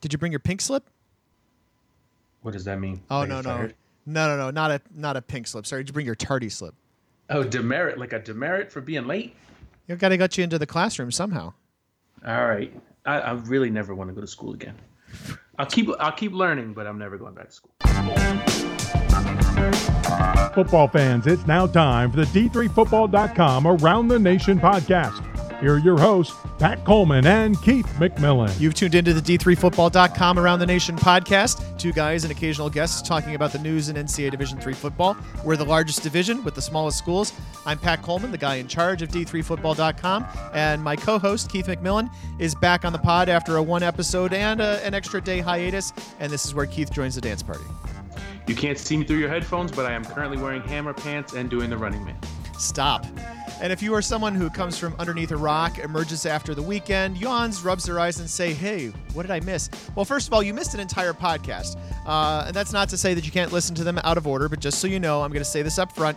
Did you bring your pink slip? What does that mean? Oh Like no no fired? no no no not a not a pink slip. Sorry, did you bring your tardy slip? Oh, demerit, like a demerit for being late. You got to get you into the classroom somehow. All right. I, I really never want to go to school again. I'll keep I'll keep learning, but I'm never going back to school. Football fans, it's now time for the D3Football.com Around the Nation podcast. Here are your hosts, Pat Coleman and Keith McMillan. You've tuned into the D3Football.com Around the Nation podcast. Two guys and occasional guests talking about the news in NCAA Division III football. We're the largest division with the smallest schools. I'm Pat Coleman, the guy in charge of D3Football.com, and my co-host Keith McMillan is back on the pod after a one episode and a, an extra day hiatus. And this is where Keith joins the dance party. You can't see me through your headphones, but I am currently wearing hammer pants and doing the running man. Stop. And if you are someone who comes from underneath a rock, emerges after the weekend, yawns, rubs their eyes, and say, "Hey, what did I miss?" Well, first of all, you missed an entire podcast, uh, and that's not to say that you can't listen to them out of order. But just so you know, I'm going to say this up front: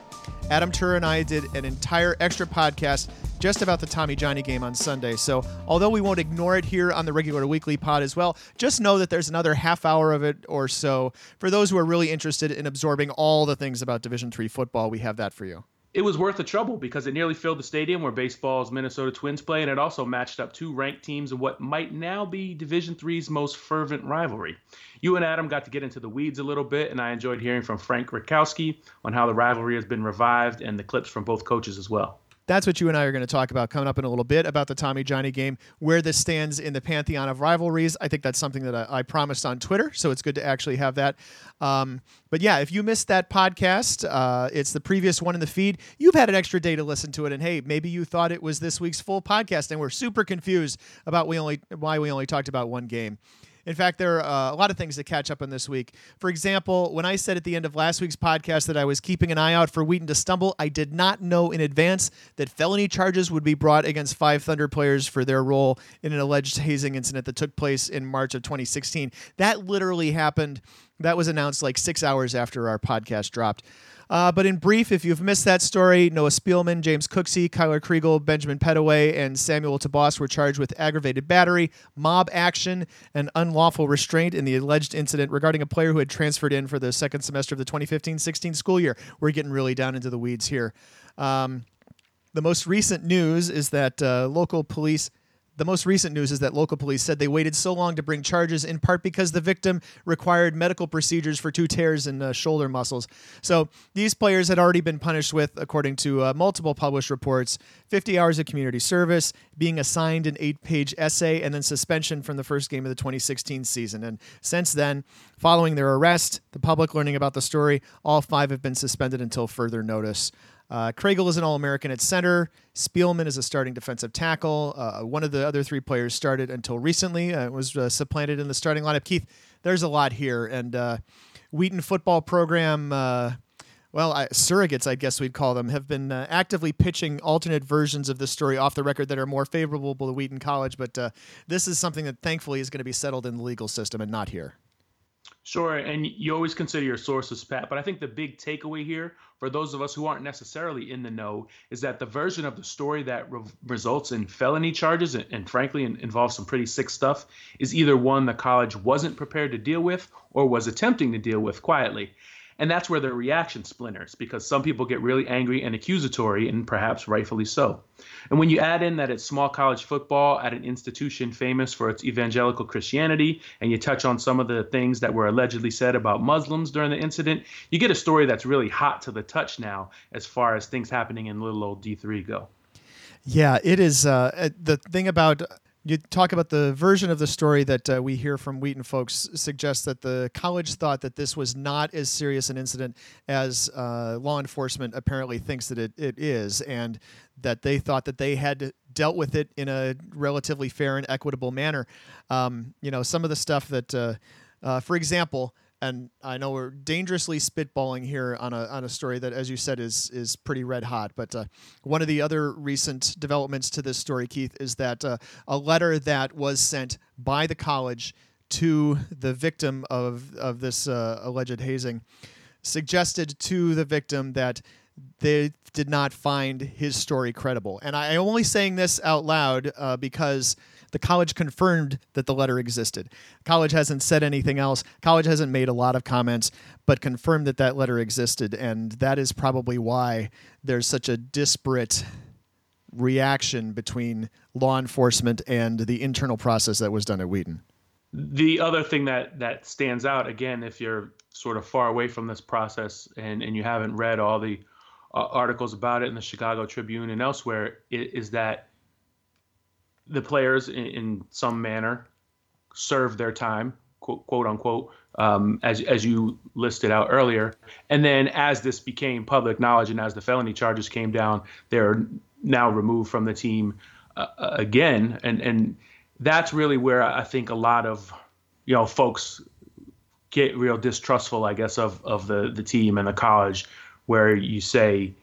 Adam Turer and I did an entire extra podcast just about the Tommy Johnny game on Sunday. So, although we won't ignore it here on the regular weekly pod as well, just know that there's another half hour of it or so for those who are really interested in absorbing all the things about Division Three football. We have that for you. It was worth the trouble because it nearly filled the stadium where baseball's Minnesota Twins play, and it also matched up two ranked teams in what might now be Division Three's most fervent rivalry. You and Adam got to get into the weeds a little bit, and I enjoyed hearing from Frank Rakowski on how the rivalry has been revived and the clips from both coaches as well. That's what you and I are going to talk about coming up in a little bit about the Tommy Johnny game, where this stands in the pantheon of rivalries. I think that's something that I, I promised on Twitter, so it's good to actually have that. Um, but yeah, if you missed that podcast, uh, it's the previous one in the feed. You've had an extra day to listen to it, and hey, maybe you thought it was this week's full podcast, and we're super confused about we only why we only talked about one game. In fact, there are uh, a lot of things to catch up on this week. For example, when I said at the end of last week's podcast that I was keeping an eye out for Wheaton to stumble, I did not know in advance that felony charges would be brought against five Thunder players for their role in an alleged hazing incident that took place in March of 2016. That literally happened. That was announced like six hours after our podcast dropped. Uh, but in brief, if you've missed that story, Noah Spielman, James Cooksey, Kyler Kregel, Benjamin Pettway, and Samuel TeBos were charged with aggravated battery, mob action, and unlawful restraint in the alleged incident regarding a player who had transferred in for the second semester of the 2015-16 school year. We're getting really down into the weeds here. Um, the most recent news is that uh, local police. The most recent news is that local police said they waited so long to bring charges, in part because the victim required medical procedures for two tears in uh, shoulder muscles. So these players had already been punished with, according to uh, multiple published reports, 50 hours of community service, being assigned an eight page essay, and then suspension from the first game of the 2016 season. And since then, following their arrest, the public learning about the story, all five have been suspended until further notice. Uh, Kregel is an All American at center. Spielman is a starting defensive tackle. Uh, one of the other three players started until recently. Uh, was uh, supplanted in the starting lineup. Keith, there's a lot here. And uh, Wheaton football program, uh, well, I, surrogates, I guess we'd call them, have been uh, actively pitching alternate versions of this story off the record that are more favorable to Wheaton College. But this is something that thankfully is going to be settled in the legal system and not here. Sure, and you always consider your sources, Pat. But I think the big takeaway here, for those of us who aren't necessarily in the know, is that the version of the story that re- results in felony charges and, and frankly, in, involves some pretty sick stuff is either one the college wasn't prepared to deal with or was attempting to deal with quietly. And that's where the reaction splinters because some people get really angry and accusatory, and perhaps rightfully so. And when you add in that it's small college football at an institution famous for its evangelical Christianity, and you touch on some of the things that were allegedly said about Muslims during the incident, you get a story that's really hot to the touch now as far as things happening in little old D3 go. Yeah, it is. Uh, the thing about you talk about the version of the story that uh, we hear from Wheaton folks suggests that the college thought that this was not as serious an incident as uh, law enforcement apparently thinks that it, it is, and that they thought that they had dealt with it in a relatively fair and equitable manner. Um, you know, some of the stuff that, uh, uh for example, and I know we're dangerously spitballing here on a on a story that, as you said, is is pretty red hot. But uh, one of the other recent developments to this story, Keith, is that uh, a letter that was sent by the college to the victim of of this uh, alleged hazing suggested to the victim that they did not find his story credible. And I am only saying this out loud uh, because the college confirmed that the letter existed. College hasn't said anything else. College hasn't made a lot of comments, but confirmed that that letter existed. And that is probably why there's such a disparate reaction between law enforcement and the internal process that was done at Wheaton. The other thing that that stands out again, if you're sort of far away from this process and and you haven't read all the uh, articles about it in the Chicago Tribune and elsewhere, is that the players, in, in some manner, serve their time, quote, quote unquote, um, as as you listed out earlier. And then as this became public knowledge and as the felony charges came down, they're now removed from the team uh, again, and and that's really where I think a lot of you know folks get real distrustful, I guess, of of the the team and the college, where you say,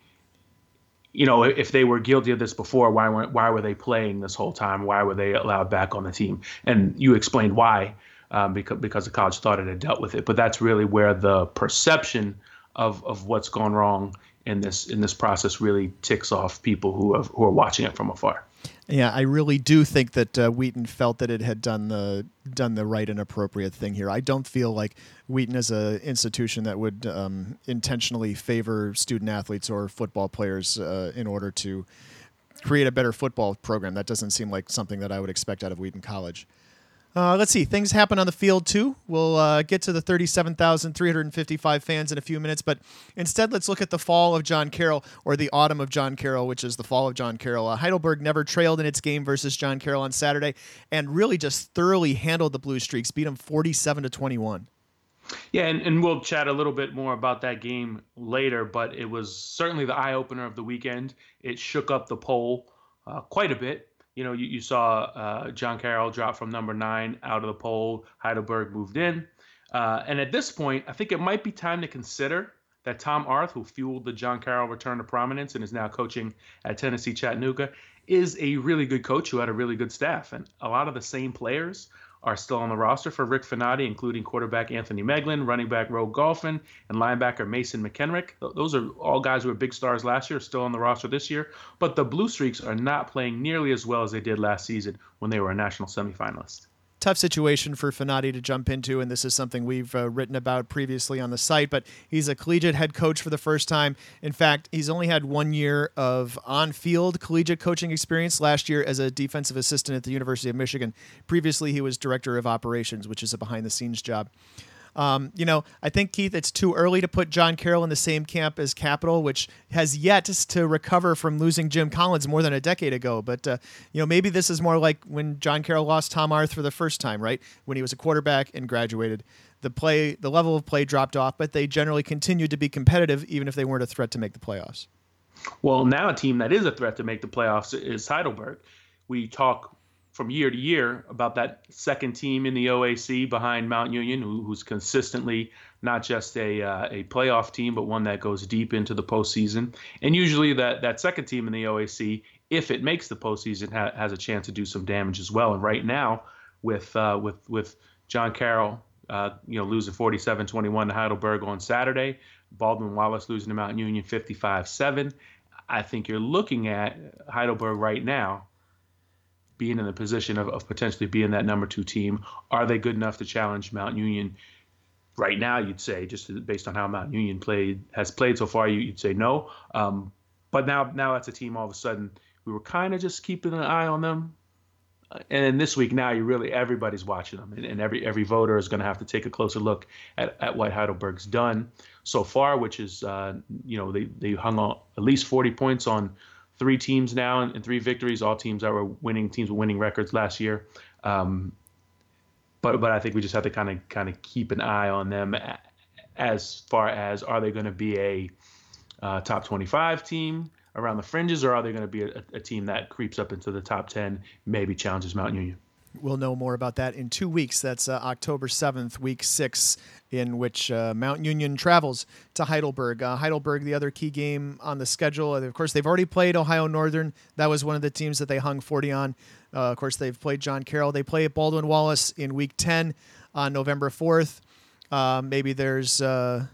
you know, if they were guilty of this before, why weren't why were they playing this whole time? Why were they allowed back on the team? And you explained why, um, because because the college thought it had dealt with it. But that's really where the perception of of what's gone wrong in this in this process really ticks off people who have, who are watching it from afar. Yeah, I really do think that uh, Wheaton felt that it had done the done the right and appropriate thing here. I don't feel like Wheaton is an institution that would um, intentionally favor student athletes or football players uh, in order to create a better football program. That doesn't seem like something that I would expect out of Wheaton College. Uh, let's see. Things happen on the field too. We'll uh, get to the 37,355 fans in a few minutes, but instead, let's look at the fall of John Carroll or the autumn of John Carroll, which is the fall of John Carroll. Uh, Heidelberg never trailed in its game versus John Carroll on Saturday, and really just thoroughly handled the Blue Streaks, beat them 47 to 21. Yeah, and, and we'll chat a little bit more about that game later, but it was certainly the eye opener of the weekend. It shook up the poll uh, quite a bit you know, you, you saw uh, John Carroll drop from number nine out of the poll. Heidelberg moved in. Uh, and at this point, I think it might be time to consider that Tom Arth, who fueled the John Carroll return to prominence and is now coaching at Tennessee Chattanooga, is a really good coach who had a really good staff. And a lot of the same players are still on the roster for Rick Finotti, including quarterback Anthony Meglin, running back Roe Golphin, and linebacker Mason McKenrick. Those are all guys who were big stars last year, still on the roster this year. But the Blue Streaks are not playing nearly as well as they did last season when they were a national semifinalist tough situation for Finotti to jump into, and this is something we've uh, written about previously on the site. But he's a collegiate head coach for the first time. In fact, he's only had one year of on-field collegiate coaching experience. Last year as a defensive assistant at the University of Michigan. Previously, he was director of operations, which is a behind-the-scenes job. Um, you know, I think Keith, it's too early to put John Carroll in the same camp as Capital, which has yet to recover from losing Jim Collins more than a decade ago. But uh, you know, maybe this is more like when John Carroll lost Tom Arth for the first time, right? When he was a quarterback and graduated. The play, the level of play dropped off, but they generally continued to be competitive, even if they weren't a threat to make the playoffs. Well, now a team that is a threat to make the playoffs is Heidelberg. We talk from year to year about that second team in the OAC behind Mount Union, who, who's consistently not just a uh, a playoff team, but one that goes deep into the postseason. And usually, that that second team in the OAC, if it makes the postseason, ha- has a chance to do some damage as well. And right now, with uh, with with John Carroll, uh, you know, losing 47-21 to Heidelberg on Saturday, Baldwin Wallace losing to Mount Union 55-7. I think you're looking at Heidelberg right now being in the position of, of potentially being that number two team. Are they good enough to challenge Mount Union? Right now, you'd say just based on how Mount Union played has played so far, you'd say no. Um, but now, now that's a team. All of a sudden, we were kind of just keeping an eye on them. And this week, now you really everybody's watching them, and, and every every voter is going to have to take a closer look at, at what Heidelberg's done so far, which is uh, you know they they hung on at least 40 points on three teams now and, three victories, all teams that were winning teams with winning records last year. Um, but but I think we just have to kind of kind of keep an eye on them as far as are they going to be a uh, top 25 team around the fringes, or are they going to be a, a team that creeps up into the top 10, maybe challenges Mount Union? We'll know more about that in two weeks. That's uh, October 7th, week six, in which uh, Mount Union travels to Heidelberg. Uh, Heidelberg, the other key game on the schedule. Of course, they've already played Ohio Northern. That was one of the teams that they hung 40 on. Uh, of course, they've played John Carroll. They play at Baldwin Wallace in week 10 on November 4th. Uh, maybe there's uh,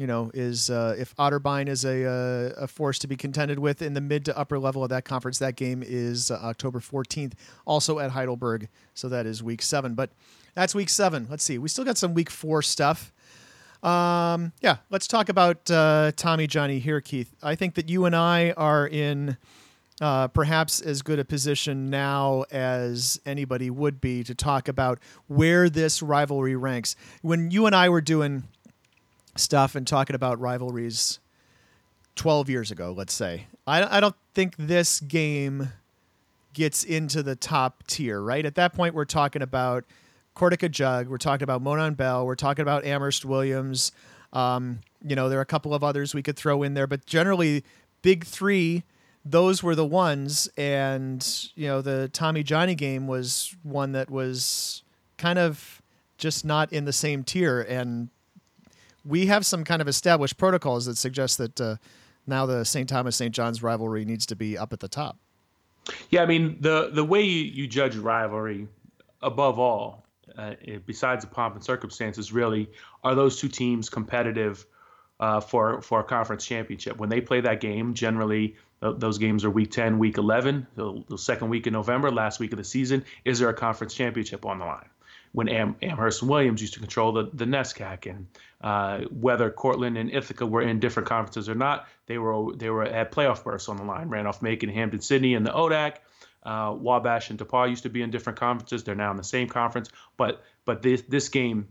you know, is uh, if Otterbein is a, uh, a force to be contended with in the mid to upper level of that conference. That game is uh, October 14th, also at Heidelberg. So that is week seven. But that's week seven. Let's see. We still got some week four stuff. Um, yeah, let's talk about uh, Tommy Johnny here, Keith. I think that you and I are in uh, perhaps as good a position now as anybody would be to talk about where this rivalry ranks. When you and I were doing stuff and talking about rivalries 12 years ago, let's say. I, I don't think this game gets into the top tier, right? At that point, we're talking about Cortaca Jug, we're talking about Monon Bell, we're talking about Amherst Williams. Um, you know, there are a couple of others we could throw in there, but generally, big three, those were the ones. And, you know, the Tommy Johnny game was one that was kind of just not in the same tier. And we have some kind of established protocols that suggest that uh, now the St. Thomas St. John's rivalry needs to be up at the top. Yeah, I mean the the way you, judge rivalry, above all, uh, besides the pomp and circumstances, really are those two teams competitive uh, for for a conference championship. When they play that game, generally th- those games are week 10, week 11, the, the second week in November, last week of the season. Is there a conference championship on the line? when Am- Amherst and Williams used to control the, the NESCAC and uh, whether Cortland and Ithaca were in different conferences or not, they were they were at playoff berths on the line. Randolph Macon, Hampden, Sydney, and the ODAC. Uh, Wabash and DePauw used to be in different conferences. They're now in the same conference. But but this this game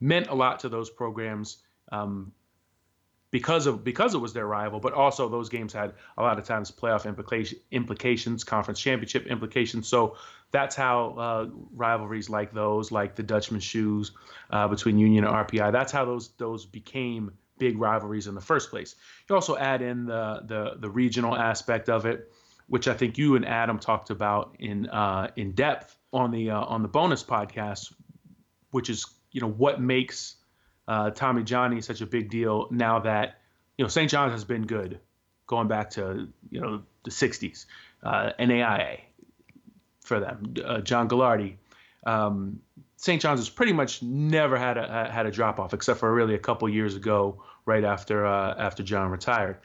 meant a lot to those programs um, because of because it was their rival, but also those games had a lot of times playoff implication, implications, conference championship implications. So that's how uh, rivalries like those, like the Dutchman shoes uh, between Union and RPI, that's how those those became big rivalries in the first place. You also add in the the, the regional aspect of it, which I think you and Adam talked about in uh, in depth on the uh, on the bonus podcast, which is you know what makes uh, Tommy Johnny is such a big deal now that you know St. John's has been good going back to you know the 60s, uh, NAIA for them, uh, John Gagliardi. Um, St. John's has pretty much never had a had a drop off except for really a couple years ago, right after uh, after John retired.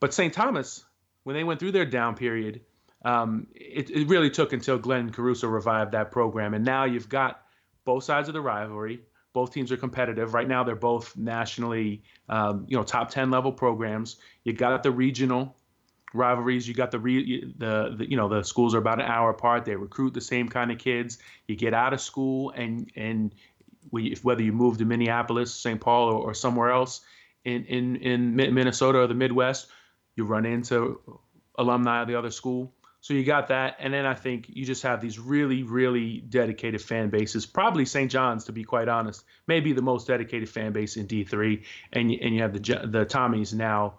But St. Thomas, when they went through their down period, um, it, it really took until Glenn Caruso revived that program, and now you've got both sides of the rivalry both teams are competitive. Right now, they're both nationally, um, you know, top 10 level programs. You got the regional rivalries. You got the, re, the, the, you know, the schools are about an hour apart. They recruit the same kind of kids. You get out of school and, and we, whether you move to Minneapolis, St. Paul, or, or somewhere else in, in, in Minnesota or the Midwest, you run into alumni of the other school. So you got that, and then I think you just have these really, really dedicated fan bases. Probably St. John's, to be quite honest, maybe the most dedicated fan base in D3, and you, and you have the the Tommies now,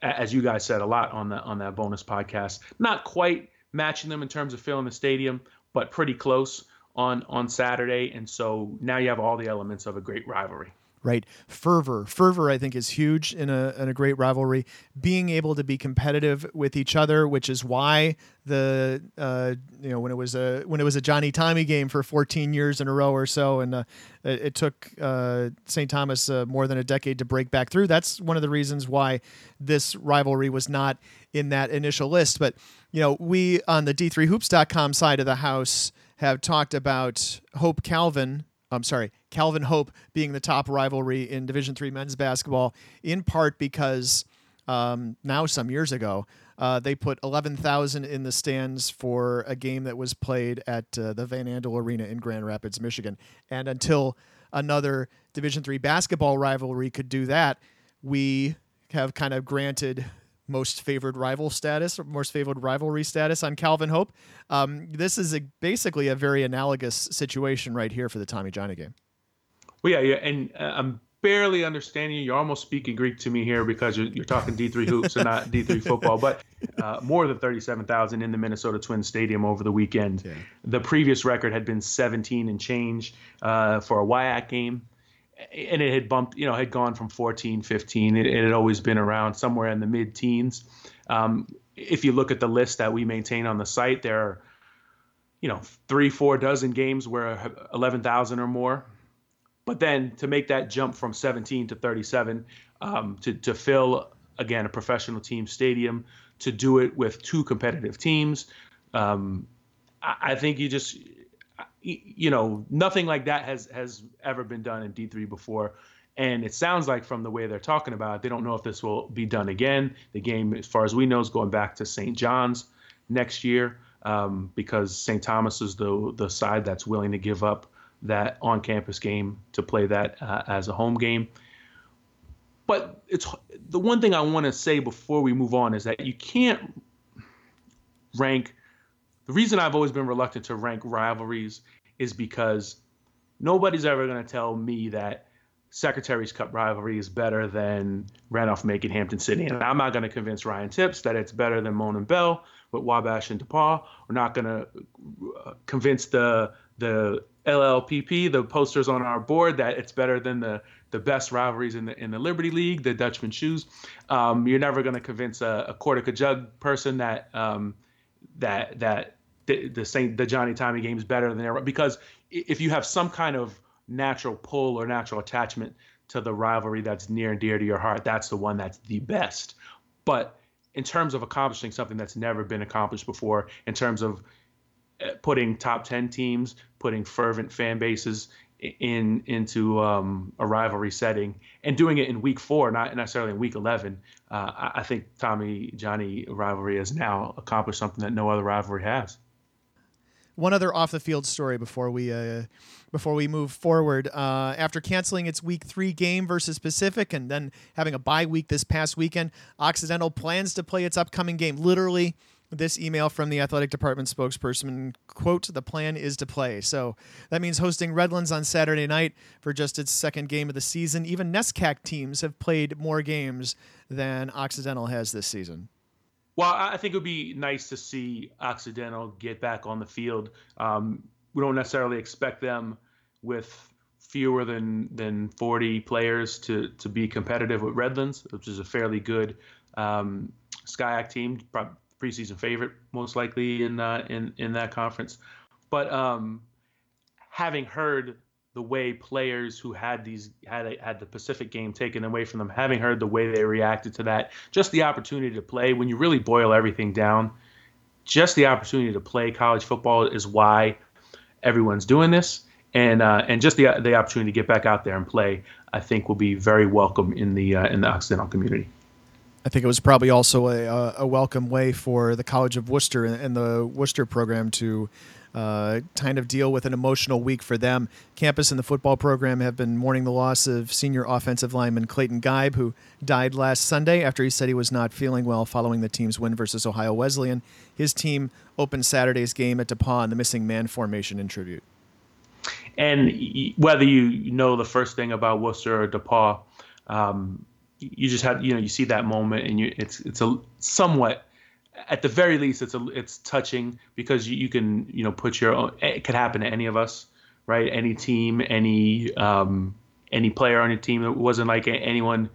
as you guys said a lot on the on that bonus podcast. Not quite matching them in terms of filling the stadium, but pretty close on on Saturday, and so now you have all the elements of a great rivalry right? Fervor, fervor, I think is huge in a in a great rivalry. Being able to be competitive with each other, which is why the uh, you know when it was a when it was a Johnny Tommy game for 14 years in a row or so, and uh, it, it, took uh, St. Thomas uh, more than a decade to break back through. That's one of the reasons why this rivalry was not in that initial list. But you know, we on the D3Hoops.com side of the house have talked about Hope Calvin I'm sorry, Calvin Hope being the top rivalry in Division three men's basketball, in part because um, now some years ago uh, they put 11,000 in the stands for a game that was played at uh, the Van Andel Arena in Grand Rapids, Michigan, and until another Division three basketball rivalry could do that, we have kind of granted most favored rival status or most favored rivalry status on Calvin Hope. Um, this is a, basically a very analogous situation right here for the Tommy Johnny game. Well, yeah, yeah, and uh, I'm barely understanding you. You're almost speaking Greek to me here because you're, you're talking D3 hoops and not D3 football. But uh, more than 37,000 in the Minnesota Twins Stadium over the weekend. Yeah. The previous record had been 17 and change uh, for a WIAC game and it had bumped, you know, had gone from 14, 15. It, it had always been around somewhere in the mid teens. Um, if you look at the list that we maintain on the site, there are, you know, three, four dozen games where 11,000 or more. but then to make that jump from 17 to 37, um, to to fill again a professional team stadium, to do it with two competitive teams, um, I, I think you just you know nothing like that has has ever been done in D3 before. And it sounds like from the way they're talking about it, they don't know if this will be done again. The game, as far as we know, is going back to St. John's next year um, because St. Thomas is the the side that's willing to give up that on-campus game to play that uh, as a home game. But it's the one thing I want to say before we move on is that you can't rank. The reason I've always been reluctant to rank rivalries is because nobody's ever going to tell me that Secretary's Cup rivalry is better than Randolph Macon Hampden-Sydney. And I'm not going to convince Ryan Tipps that it's better than Monon Bell with Wabash and DePauw. We're not going to uh, convince the the LLPP, the posters on our board, that it's better than the the best rivalries in the in the Liberty League, the Dutchman Shoes. Um, you're never going to convince a, a Cortaca Jug person that um, that that the, the Saint the Johnny Tommy game is better than ever because if you have some kind of natural pull or natural attachment to the rivalry that's near and dear to your heart, that's the one that's the best. But in terms of accomplishing something that's never been accomplished before, in terms of uh, putting top 10 teams, putting fervent fan bases in into um, a rivalry setting and doing it in week four, not necessarily in week 11. Uh, I think Tommy Johnny rivalry has now accomplished something that no other rivalry has. One other off the field story before we uh, before we move forward. Uh, after canceling its Week Three game versus Pacific and then having a bye week this past weekend, Occidental plans to play its upcoming game. Literally, this email from the athletic department spokesperson quote the plan is to play. So that means hosting redlands on saturday night for just its second game of the season. Even nescac teams have played more games than occidental has this season. Well, I think it would be nice to see Occidental get back on the field. Um, we don't necessarily expect them with fewer than than 40 players to to be competitive with Redlands, which is a fairly good um, SCIAC team, preseason favorite most likely in uh, in in that conference. But um, having heard the way players who had these had had the Pacific game taken away from them, having heard the way they reacted to that, just the opportunity to play. When you really boil everything down, just the opportunity to play college football is why everyone's doing this, and uh, and just the the opportunity to get back out there and play, I think will be very welcome in the uh, in the Occidental community. I think it was probably also a, a welcome way for the College of Wooster and the Wooster program to uh, kind of deal with an emotional week for them. Campus and the football program have been mourning the loss of senior offensive lineman Clayton Geib, who died last Sunday after he said he was not feeling well following the team's win versus Ohio Wesleyan. His team opened Saturday's game at DePauw in the missing man formation in tribute. And whether you know the first thing about Wooster or DePauw, um, you just had you know you see that moment and you it's it's a somewhat at the very least, it's a it's touching because you, you can you know put your own. It could happen to any of us, right? Any team, any um, any player on your team. It wasn't like anyone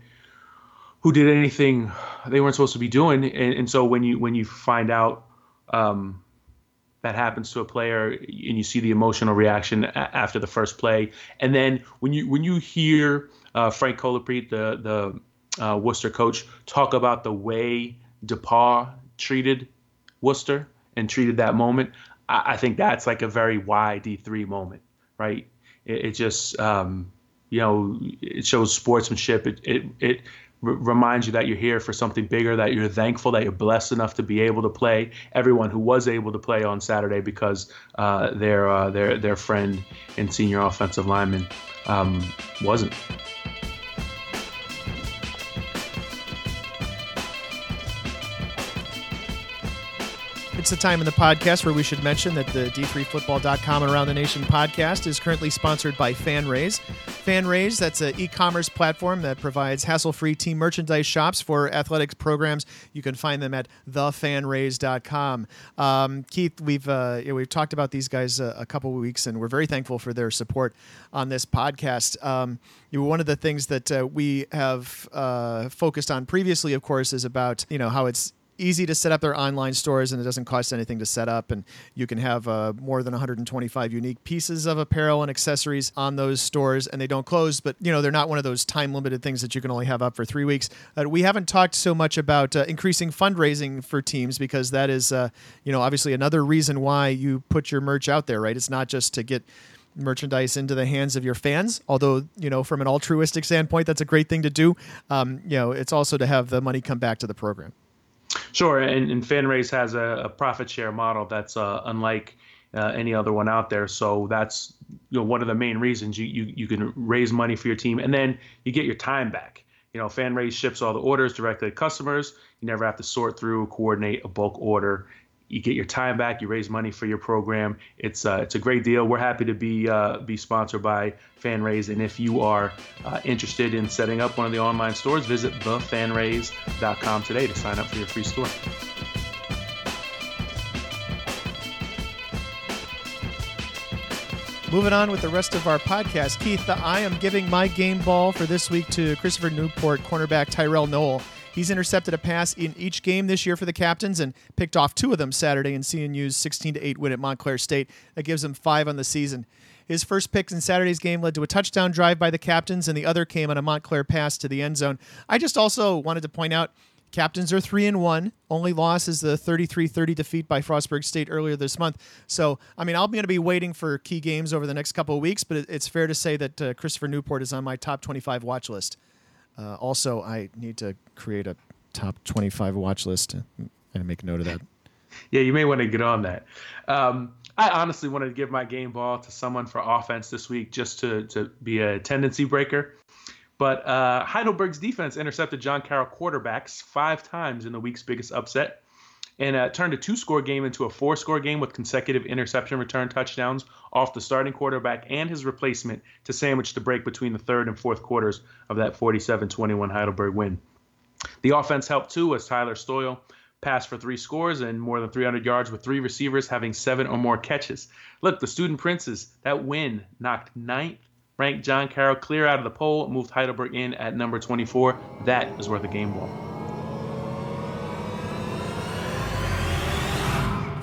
who did anything they weren't supposed to be doing. And, and so when you when you find out um, that happens to a player and you see the emotional reaction after the first play, and then when you when you hear uh, Frank Colaprete, the the uh, Wooster coach, talk about the way DePauw treated Wooster and treated that moment, I, I think that's like a very YD3 moment, right? It, it just, um, you know, it shows sportsmanship. It, it, it r- reminds you that you're here for something bigger, that you're thankful that you're blessed enough to be able to play. Everyone who was able to play on Saturday because uh, their, uh, their, their friend and senior offensive lineman um, wasn't. It's the time in the podcast where we should mention that the D3Football.com and Around the Nation podcast is currently sponsored by FanRaise. FanRaise, that's an e commerce platform that provides hassle free team merchandise shops for athletics programs. You can find them at thefanraise.com. Um, Keith, we've, uh, we've talked about these guys a, a couple weeks, and we're very thankful for their support on this podcast. Um, one of the things that uh, we have uh, focused on previously, of course, is about you know how it's easy to set up their online stores, and it doesn't cost anything to set up. And you can have uh, more than 125 unique pieces of apparel and accessories on those stores, and they don't close. But you know, they're not one of those time limited things that you can only have up for three weeks. Uh, we haven't talked so much about uh, increasing fundraising for teams because that is, uh, you know, obviously another reason why you put your merch out there, right? It's not just to get merchandise into the hands of your fans. Although, you know, from an altruistic standpoint, that's a great thing to do. Um, you know, it's also to have the money come back to the program. Sure, and, and FanRaise has a, a profit share model that's uh, unlike uh, any other one out there. So that's you know one of the main reasons you, you you can raise money for your team, and then you get your time back. You know, FanRaise ships all the orders directly to customers. You never have to sort through, coordinate a bulk order, you get your time back, you raise money for your program. It's uh, it's a great deal. We're happy to be uh, be sponsored by FanRaise, and if you are uh, interested in setting up one of the online stores, visit thefanraise.com today to sign up for your free store. Moving on with the rest of our podcast, Keith, I am giving my game ball for this week to Christopher Newport, cornerback Tyrell Noel. He's intercepted a pass in each game this year for the Captains and picked off two of them Saturday in CNU's 16 8 win at Montclair State. That gives him five on the season. His first pick in Saturday's game led to a touchdown drive by the Captains, and the other came on a Montclair pass to the end zone. I just also wanted to point out Captains are 3 and 1. Only loss is the 33-30 defeat by Frostburg State earlier this month. So, I mean, I'm going to be waiting for key games over the next couple of weeks, but it's fair to say that uh, Christopher Newport is on my top 25 watch list. Uh, also, I need to create a top 25 watch list and make note of that. yeah, you may want to get on that. Um, I honestly wanted to give my game ball to someone for offense this week just to, to be a tendency breaker. But uh, Heidelberg's defense intercepted John Carroll quarterbacks five times in the week's biggest upset and uh, turned a two score game into a four score game with consecutive interception return touchdowns off the starting quarterback and his replacement to sandwich the break between the third and fourth quarters of that 47 21 Heidelberg win. The offense helped too as Tyler Stoyle passed for three scores and more than 300 yards with three receivers having seven or more catches. Look, the Student Princes, that win knocked ninth ranked John Carroll clear out of the poll, moved Heidelberg in at number 24. That is worth a game ball.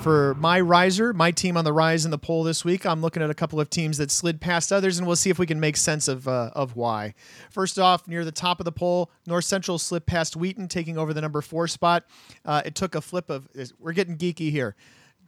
For my riser, my team on the rise in the poll this week, I'm looking at a couple of teams that slid past others, and we'll see if we can make sense of uh, of why. First off, near the top of the poll, North Central slipped past Wheaton, taking over the number four spot. Uh, it took a flip of. We're getting geeky here.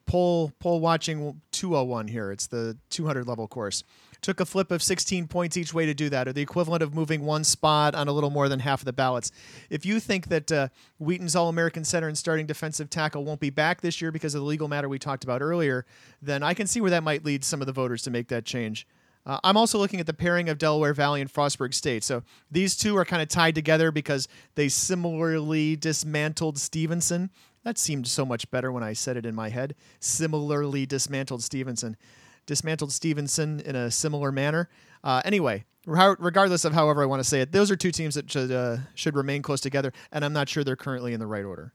Poll poll watching 201 here. It's the 200 level course took a flip of 16 points each way to do that, or the equivalent of moving one spot on a little more than half of the ballots. If you think that uh, Wheaton's All American center and starting defensive tackle won't be back this year because of the legal matter we talked about earlier, then I can see where that might lead some of the voters to make that change. Uh, I'm also looking at the pairing of Delaware Valley and Frostburg State. So these two are kind of tied together because they similarly dismantled Stevenson. That seemed so much better when I said it in my head. Similarly dismantled Stevenson dismantled Stevenson in a similar manner. Uh, anyway, regardless of however I want to say it, those are two teams that should uh, should remain close together, and I'm not sure they're currently in the right order.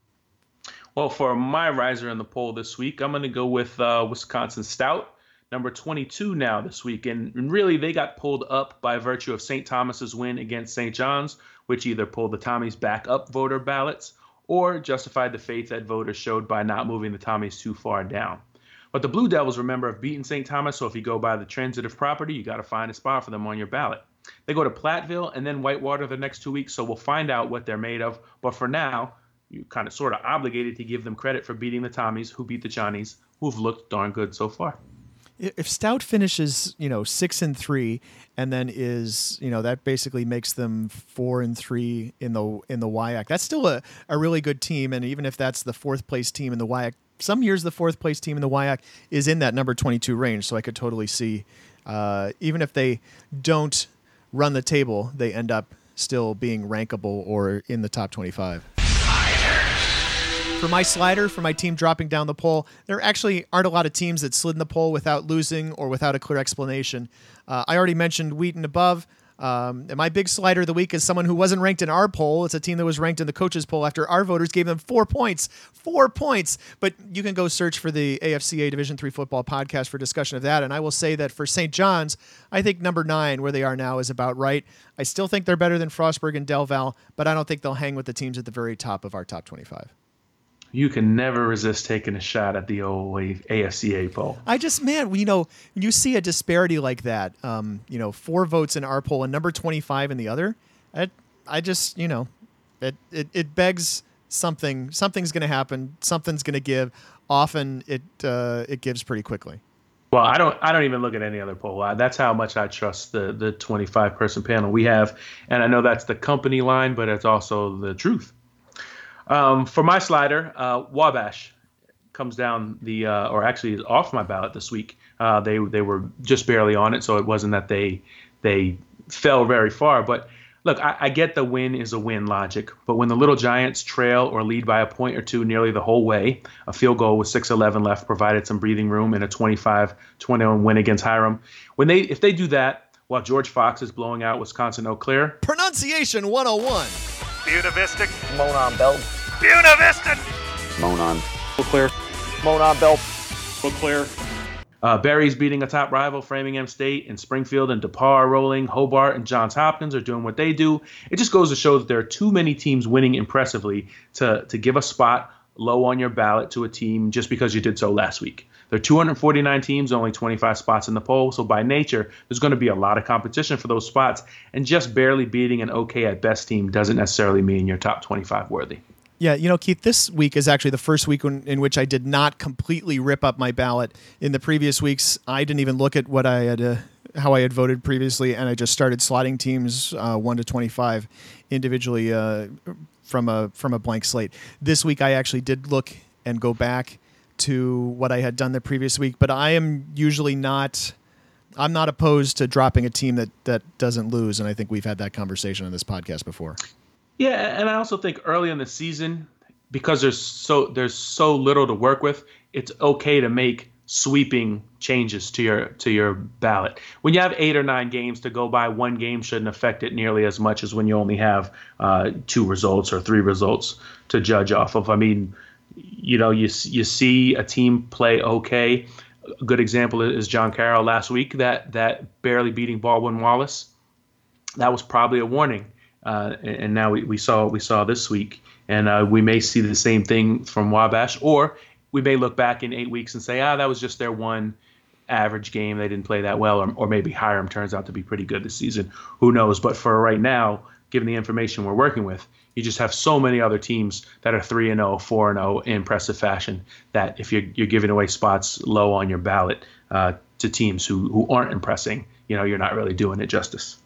Well, for my riser in the poll this week, I'm going to go with uh, Wisconsin Stout, number 22 now this week, and, really they got pulled up by virtue of St. Thomas's win against St. John's, which either pulled the Tommies back up voter ballots or justified the faith that voters showed by not moving the Tommies too far down. But the Blue Devils, remember, have beaten St. Thomas, so if you go by the transitive property, you got to find a spot for them on your ballot. They go to Platteville and then Whitewater the next two weeks, so we'll find out what they're made of. But for now, you kind of sort of obligated to give them credit for beating the Tommies, who beat the Johnnies, who've looked darn good so far. If Stout finishes, you know, six and three, and then is, you know, that basically makes them four and three in the in the WIAC. That's still a, a really good team, and even if that's the fourth place team in the WIAC, some years the fourth place team in the WIAC is in that number 22 range. So I could totally see, uh, even if they don't run the table, they end up still being rankable or in the top 25. For my slider, for my team dropping down the poll, there actually aren't a lot of teams that slid in the poll without losing or without a clear explanation. Uh, I already mentioned Wheaton above. Um, and my big slider of the week is someone who wasn't ranked in our poll. It's a team that was ranked in the coaches poll after our voters gave them four points. Four points. But you can go search for the AFCA Division Three football podcast for discussion of that. And I will say that for St. John's, I think number nine, where they are now, is about right. I still think they're better than Frostburg and Del Val, but I don't think they'll hang with the teams at the very top of our top 25. You can never resist taking a shot at the old AFCA poll. I just, man, you know, you see a disparity like that, um, you know, four votes in our poll and number 25 in the other. I, I just, you know, it, it, it begs something. Something's going to happen. Something's going to give. Often it uh, it gives pretty quickly. Well, I don't. I don't even look at any other poll. That's how much I trust the the 25 person panel we have, and I know that's the company line, but it's also the truth. Um, for my slider, uh, Wabash comes down the, uh, or actually is off my ballot this week. Uh, they they were just barely on it, so it wasn't that they they fell very far. But look, I, I get the win is a win logic, but when the Little Giants trail or lead by a point or two nearly the whole way, a field goal with 6:11 left provided some breathing room in a 25-21 win against Hiram. When they if they do that while George Fox is blowing out Wisconsin Eau Claire, pronunciation 101. Buena Vista. Monon Bell. Buena Vista. Monon. Eau Claire. Monon Bell. Eau Claire. Uh, Berry's beating a top rival, Framingham State, and Springfield and DePauw rolling. Hobart and Johns Hopkins are doing what they do. It just goes to show that there are too many teams winning impressively to to give a spot low on your ballot to a team just because you did so last week. There are 249 teams, only 25 spots in the poll. So by nature, there's going to be a lot of competition for those spots. And just barely beating an okay at best team doesn't necessarily mean you're top 25 worthy. Yeah, you know, Keith, this week is actually the first week in, in, which I did not completely rip up my ballot. In the previous weeks, I didn't even look at what I had, uh, how I had voted previously, and I just started slotting teams uh, one to twenty-five individually uh, from a from a blank slate. This week, I actually did look and go back to what I had done the previous week, but I am usually not. I'm not opposed to dropping a team that that doesn't lose, and I think we've had that conversation on this podcast before. Yeah, and I also think early in the season, because there's so there's so little to work with, it's okay to make sweeping changes to your to your ballot. When you have eight or nine games to go by, one game shouldn't affect it nearly as much as when you only have uh, two results or three results to judge off of. I mean, you know, you you see a team play okay. A good example is John Carroll last week that that barely beating Baldwin Wallace. That was probably a warning, uh, and now we, we saw we saw this week, and uh, we may see the same thing from Wabash, or we may look back in eight weeks and say, ah, that was just their one average game. They didn't play that well, or, or maybe Hiram turns out to be pretty good this season. Who knows? But for right now, given the information we're working with, you just have so many other teams that are 3 and 0, 4 and 0 in impressive fashion that if you're, you're giving away spots low on your ballot uh, to teams who, who aren't impressing, you know, you're not really doing it justice.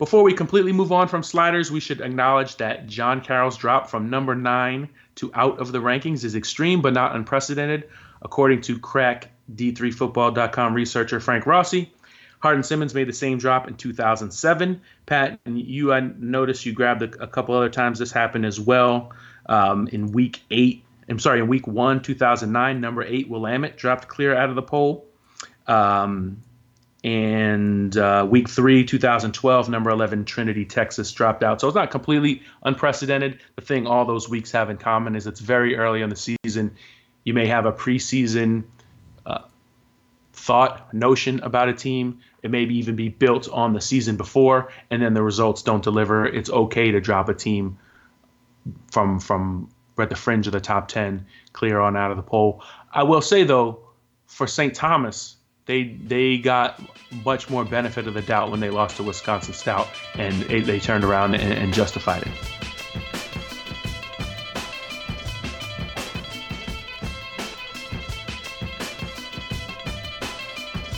Before we completely move on from sliders, we should acknowledge that John Carroll's drop from number 9 to out of the rankings is extreme but not unprecedented, according to crack D3Football.com researcher Frank Rossi. Hardin Simmons made the same drop in 2007. Pat, and you, I noticed you grabbed a, a couple other times this happened as well. Um, in week eight, I'm sorry, in week one, 2009, number eight, Willamette dropped clear out of the poll. Um, and uh, week three, 2012, number 11, Trinity, Texas dropped out. So it's not completely unprecedented. The thing all those weeks have in common is it's very early in the season. You may have a preseason uh, thought, notion about a team. It maybe even be built on the season before, and then the results don't deliver. It's okay to drop a team from from at the fringe of the top ten, clear on out of the poll. I will say though, for St. Thomas, they they got much more benefit of the doubt when they lost to Wisconsin Stout, and they, they turned around and, and justified it.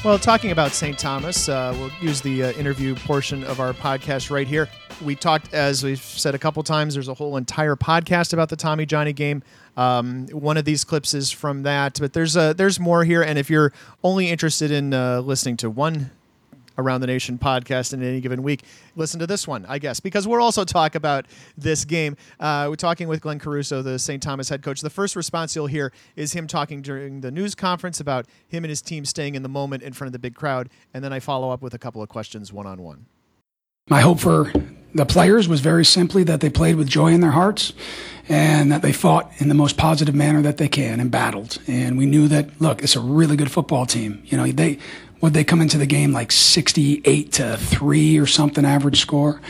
Well, talking about St. Thomas, uh, we'll use the uh, interview portion of our podcast right here. We talked, as we've said a couple times, there's a whole entire podcast about the Tommy Johnny game. Um, one of these clips is from that, but there's a, there's more here. And if you're only interested in uh, listening to one Around the Nation podcast in any given week, listen to this one, I guess, because we'll also talk about this game. Uh, we're talking with Glenn Caruso, the St. Thomas head coach. The first response you'll hear is him talking during the news conference about him and his team staying in the moment in front of the big crowd. And then I follow up with a couple of questions one on one. My hope for the players was very simply that they played with joy in their hearts and that they fought in the most positive manner that they can and battled. And we knew that, look, it's a really good football team. You know, they, would they come into the game like 68 to 3 or something average score?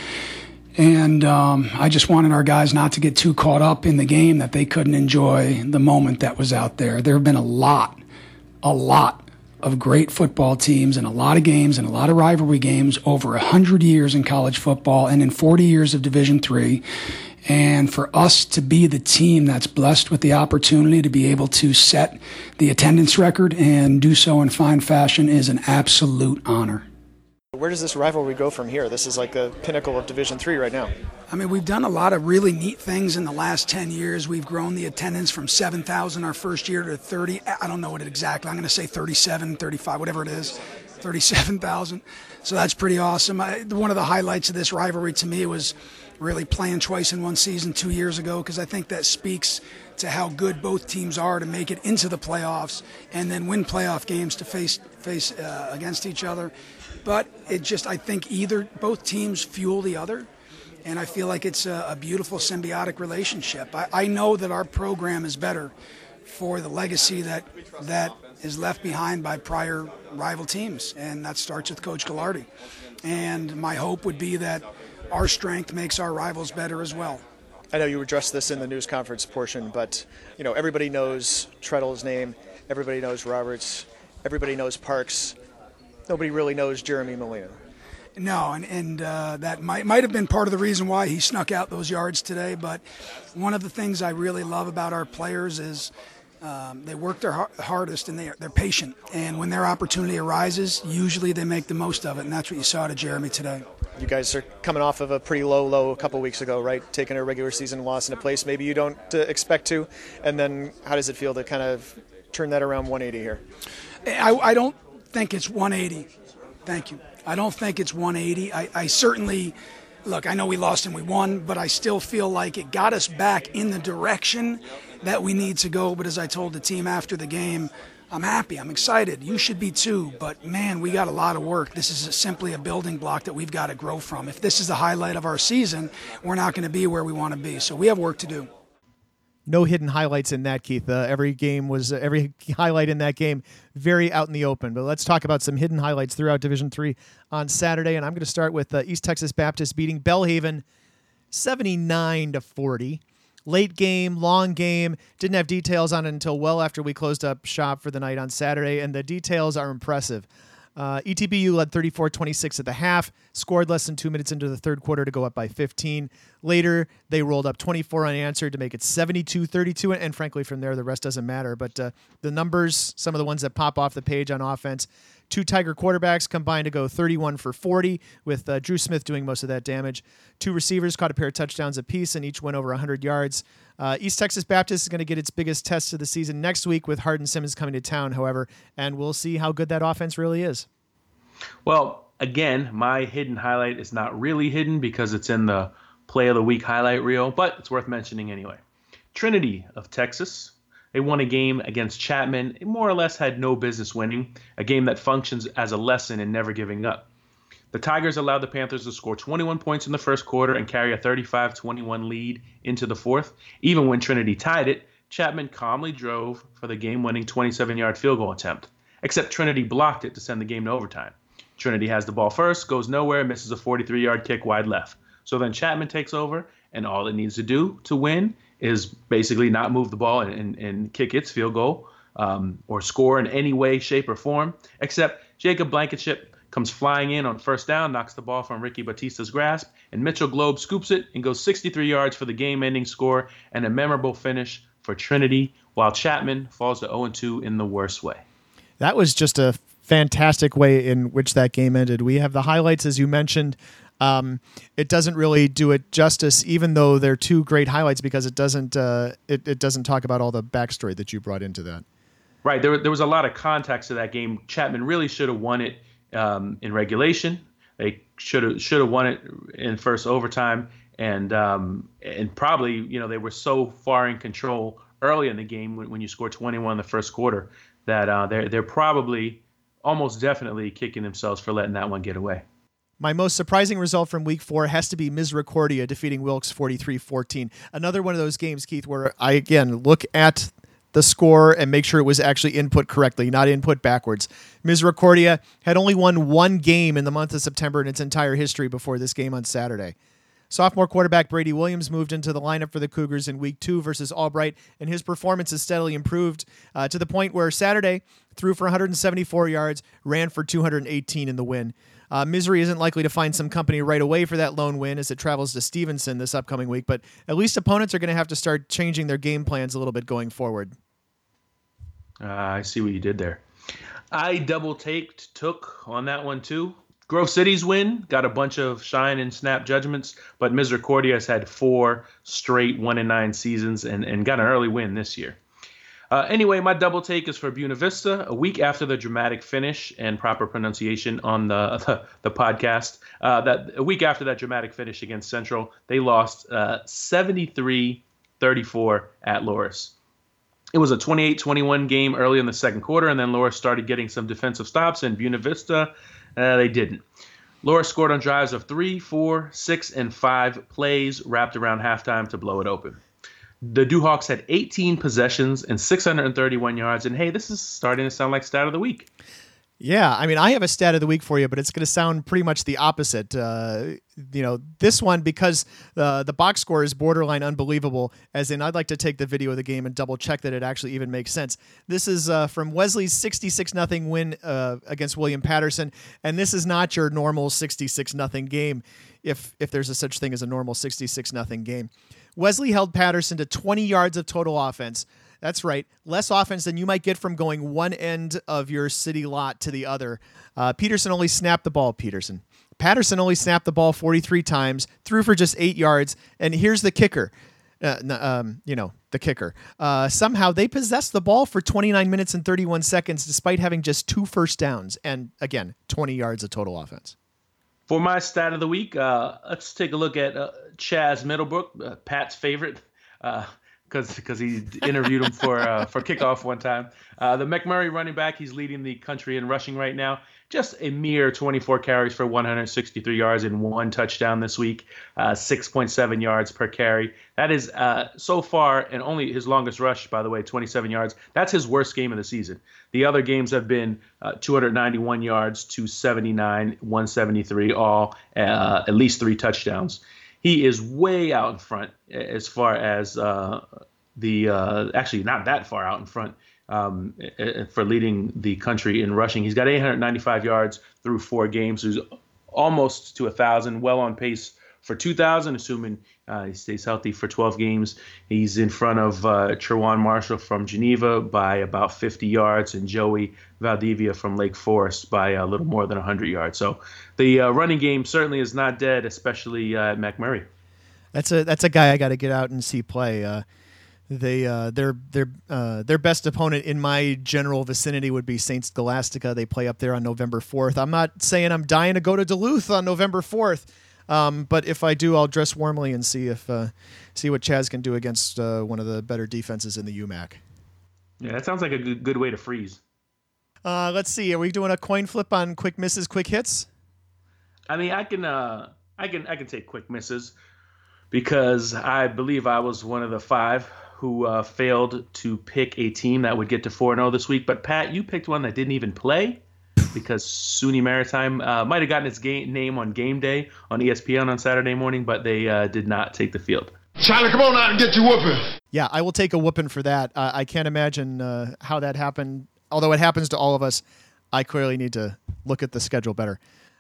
And um, I just wanted our guys not to get too caught up in the game that they couldn't enjoy the moment that was out there. There have been a lot, a lot of great football teams and a lot of games and a lot of rivalry games over 100 years in college football and in 40 years of Division 3. And for us to be the team that's blessed with the opportunity to be able to set the attendance record and do so in fine fashion is an absolute honor. Where does this rivalry go from here? This is like the pinnacle of Division Three right now. I mean, we've done a lot of really neat things in the last 10 years. We've grown the attendance from 7,000 our first year to 30. I don't know what it exactly. I'm going to say 37, 35, whatever it is, 37,000. So that's pretty awesome. I, one of the highlights of this rivalry to me was really playing twice in one season two years ago because I think that speaks to how good both teams are to make it into the playoffs and then win playoff games to face face uh, against each other. But it just, I think either, both teams fuel the other. And I feel like it's a, a beautiful symbiotic relationship. I, I know that our program is better for the legacy that that is left behind by prior rival teams, and that starts with Coach Gagliardi. And my hope would be that our strength makes our rivals better as well. I know you addressed this in the news conference portion, but you know everybody knows Treadle's name, everybody knows Roberts, everybody knows Parks nobody really knows Jeremy Molina. No, and, and uh, that might might have been part of the reason why he snuck out those yards today. But one of the things I really love about our players is um, they work their hardest and they are, they're patient. And when their opportunity arises, usually they make the most of it. And that's what you saw to Jeremy today. You guys are coming off of a pretty low low a couple weeks ago, right? Taking a regular season loss in a place maybe you don't uh, expect to. And then how does it feel to kind of turn that around 180 here? I, I don't think it's 180. Thank you. I don't think it's 180. I, I certainly, look, I know we lost and we won, but I still feel like it got us back in the direction that we need to go. But as I told the team after the game, I'm happy. I'm excited. You should be too. But man, we got a lot of work. This is simply a building block that we've got to grow from. If this is the highlight of our season, we're not going to be where we want to be. So we have work to do no hidden highlights in that, Keith. Uh, every game was uh, every highlight in that game very out in the open. But let's talk about some hidden highlights throughout Division Three on Saturday, and I'm going to start with uh, East Texas Baptist beating Belhaven, 79 to 40. Late game, long game. Didn't have details on it until well after we closed up shop for the night on Saturday, and the details are impressive. Uh, ETBU led 34 26 at the half, scored less than two minutes into the third quarter to go up by 15. Later, they rolled up 24 unanswered to make it 72 32. And, frankly, from there, the rest doesn't matter. But uh, the numbers, some of the ones that pop off the page on offense, Two Tiger quarterbacks combined to go 31 for 40, with uh, Drew Smith doing most of that damage. Two receivers caught a pair of touchdowns apiece, and each went over 100 yards. Uh, East Texas Baptist is going to get its biggest test of the season next week with Hardin Simmons coming to town, however, and we'll see how good that offense really is. Well, again, my hidden highlight is not really hidden because it's in the play of the week highlight reel, but it's worth mentioning anyway. Trinity of Texas they won a game against Chapman. It more or less had no business winning, a game that functions as a lesson in never giving up. The Tigers allowed the Panthers to score 21 points in the first quarter and carry a 35 21 lead into the fourth. Even when Trinity tied it, Chapman calmly drove for the game winning 27 yard field goal attempt, except Trinity blocked it to send the game to overtime. Trinity has the ball first, goes nowhere, misses a 43 yard kick wide left. So then Chapman takes over, and all it needs to do to win is basically not move the ball and, and, and kick its field goal um, or score in any way, shape, or form, except Jacob Blankenship comes flying in on first down, knocks the ball from Ricky Batista's grasp, and Mitchell Globe scoops it and goes 63 yards for the game ending score and a memorable finish for Trinity, while Chapman falls to 0 2 in the worst way. That was just a fantastic way in which that game ended. We have the highlights, as you mentioned, um, it doesn't really do it justice, even though they're two great highlights because it doesn't uh, it, it doesn't talk about all the backstory that you brought into that. Right. There, there was a lot of context to that game. Chapman really should have won it um, in regulation. They should have should have won it in first overtime, and um, and probably you know they were so far in control early in the game when, when you score 21 in the first quarter that uh, they're they're probably almost definitely kicking themselves for letting that one get away. My most surprising result from week four has to be Misericordia defeating Wilkes 43 14. Another one of those games, Keith, where I again look at the score and make sure it was actually input correctly, not input backwards. Misericordia had only won one game in the month of September in its entire history before this game on Saturday. Sophomore quarterback Brady Williams moved into the lineup for the Cougars in week two versus Albright, and his performance has steadily improved uh, to the point where Saturday threw for 174 yards, ran for 218 in the win. Uh, Misery isn't likely to find some company right away for that lone win as it travels to Stevenson this upcoming week, but at least opponents are going to have to start changing their game plans a little bit going forward. Uh, I see what you did there. I double taked took on that one too. Grove City's win got a bunch of shine and snap judgments, but Misericordia has had four straight one and nine seasons and, and got an early win this year. Uh, anyway, my double take is for Buena Vista. A week after the dramatic finish and proper pronunciation on the the, the podcast, uh, that a week after that dramatic finish against Central, they lost uh, 73-34 at Loras. It was a 28-21 game early in the second quarter, and then Loras started getting some defensive stops, and Buena Vista, uh, they didn't. Loras scored on drives of three, four, six, and five plays wrapped around halftime to blow it open the Duhawks had 18 possessions and 631 yards. And hey, this is starting to sound like stat of the week. Yeah, I mean, I have a stat of the week for you, but it's going to sound pretty much the opposite. Uh, you know, this one because uh, the box score is borderline unbelievable. As in, I'd like to take the video of the game and double check that it actually even makes sense. This is uh, from Wesley's 66 nothing win uh, against William Paterson, and this is not your normal 66 nothing game, if if there's a such thing as a normal 66 nothing game. Wesley held Paterson to 20 yards of total offense. That's right, less offense than you might get from going one end of your city lot to the other. Uh, Peterson only snapped the ball. Peterson. Paterson only snapped the ball 43 times, threw for just eight yards. And here's the kicker. Uh, um, you know, the kicker. Uh, somehow they possessed the ball for 29 minutes and 31 seconds despite having just two first downs and, again, 20 yards of total offense. For my stat of the week, uh, let's take a look at uh, Chaz Middlebrook, uh, Pat's favorite, because uh, because he interviewed him for uh, for kickoff one time. Uh, the McMurry running back, he's leading the country in rushing right now. Just a mere 24 carries for 163 yards and one touchdown this week, 6.7 yards per carry. That is so far, and only his longest rush, by the way, 27 yards. That's his worst game of the season. The other games have been 291 yards, 279, 173, all at least three touchdowns he is way out in front as far as uh, the uh, actually not that far out in front um, for leading the country in rushing. He's got 895 yards through four games. He's almost to a thousand, well on pace for 2,000, assuming uh, he stays healthy for 12 games. He's in front of uh, Trewan Marshall from Geneva by about 50 yards, and Joey Valdivia from Lake Forest by a little more than 100 yards. So the uh, running game certainly is not dead, especially uh, at McMurry. That's a that's a guy I got to get out and see play. Uh, they uh, their their uh, their best opponent in my general vicinity would be Saint Scholastica. They play up there on November fourth. I'm not saying I'm dying to go to Duluth on November fourth, um, but if I do, I'll dress warmly and see if uh, see what Chaz can do against uh, one of the better defenses in the UMAC. Yeah, that sounds like a good, good way to freeze. Uh, let's see. Are we doing a coin flip on quick misses, quick hits? I mean, I can uh, I can I can take quick misses because I believe I was one of the five who uh, failed to pick a team that would get to 4 0 this week. But Pat, you picked one that didn't even play because SUNY Maritime uh, might have gotten its game, name on game day on ESPN on Saturday morning, but they uh, did not take the field. Charlie, come on out and get your whooping. Yeah, I will take a whooping for that. Uh, I can't imagine uh, how that happened. Although it happens to all of us, I clearly need to look at the schedule better.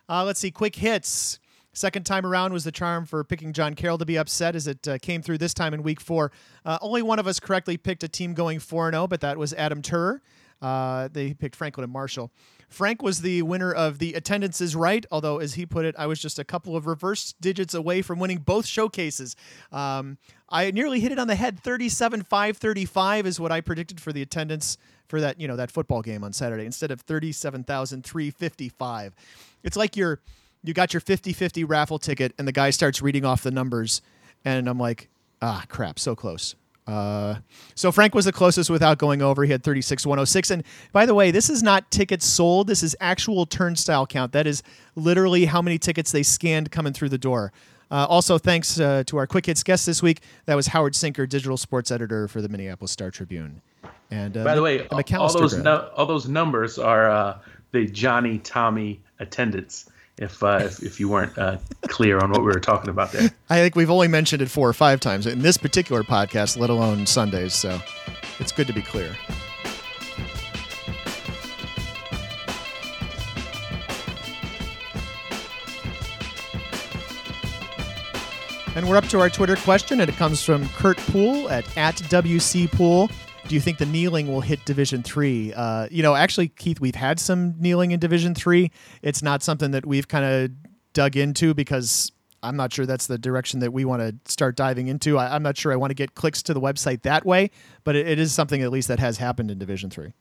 Uh, let's see, quick hits. Second time around was the charm for picking John Carroll to be upset as it uh, came through this time in week four. Uh, only one of us correctly picked a team going 4 0, but that was Adam Turer. Uh, they picked Franklin and Marshall. Frank was the winner of the attendance is right, although, as he put it, I was just a couple of reverse digits away from winning both showcases. Um, I nearly hit it on the head. 37 5 35 is what I predicted for the attendance for that, you know, that football game on Saturday instead of 37,355. It's like you're you got your 50-50 raffle ticket and the guy starts reading off the numbers and I'm like, ah, crap, so close. Uh, so Frank was the closest without going over. He had 36 106. And by the way, this is not tickets sold. This is actual turnstile count. That is literally how many tickets they scanned coming through the door. Uh, also, thanks uh, to our quick hits guest this week. That was Howard Sinker, digital sports editor for the Minneapolis Star Tribune. And uh, by the way, all those no, all those numbers are uh, the Johnny Tommy attendance if uh, if, if you weren't uh, clear on what we were talking about there. I think we've only mentioned it four or five times in this particular podcast, let alone Sundays. So it's good to be clear. And we're up to our Twitter question, and it comes from Kurt Poole at, at WC Poole. Do you think the kneeling will hit Division Three? Uh, you know, actually, Keith, we've had some kneeling in Division Three. It's not something that we've kind of dug into because I'm not sure that's the direction that we want to start diving into. I, am not sure I want to get clicks to the website that way, but it, it is something at least that has happened in Division Three.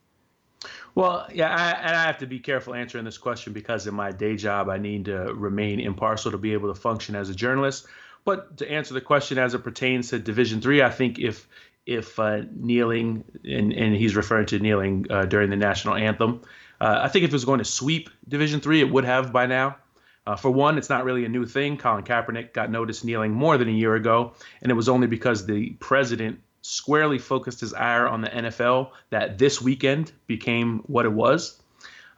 Well, yeah, I, and I have to be careful answering this question because in my day job, I need to remain impartial to be able to function as a journalist. But to answer the question as it pertains to Division Three, I think if if uh, kneeling and, and he's referring to kneeling uh, during the national anthem, uh, I think if it was going to sweep Division Three, it would have by now. Uh, for one, it's not really a new thing. Colin Kaepernick got noticed kneeling more than a year ago, and it was only because the president squarely focused his ire on the NFL that this weekend became what it was.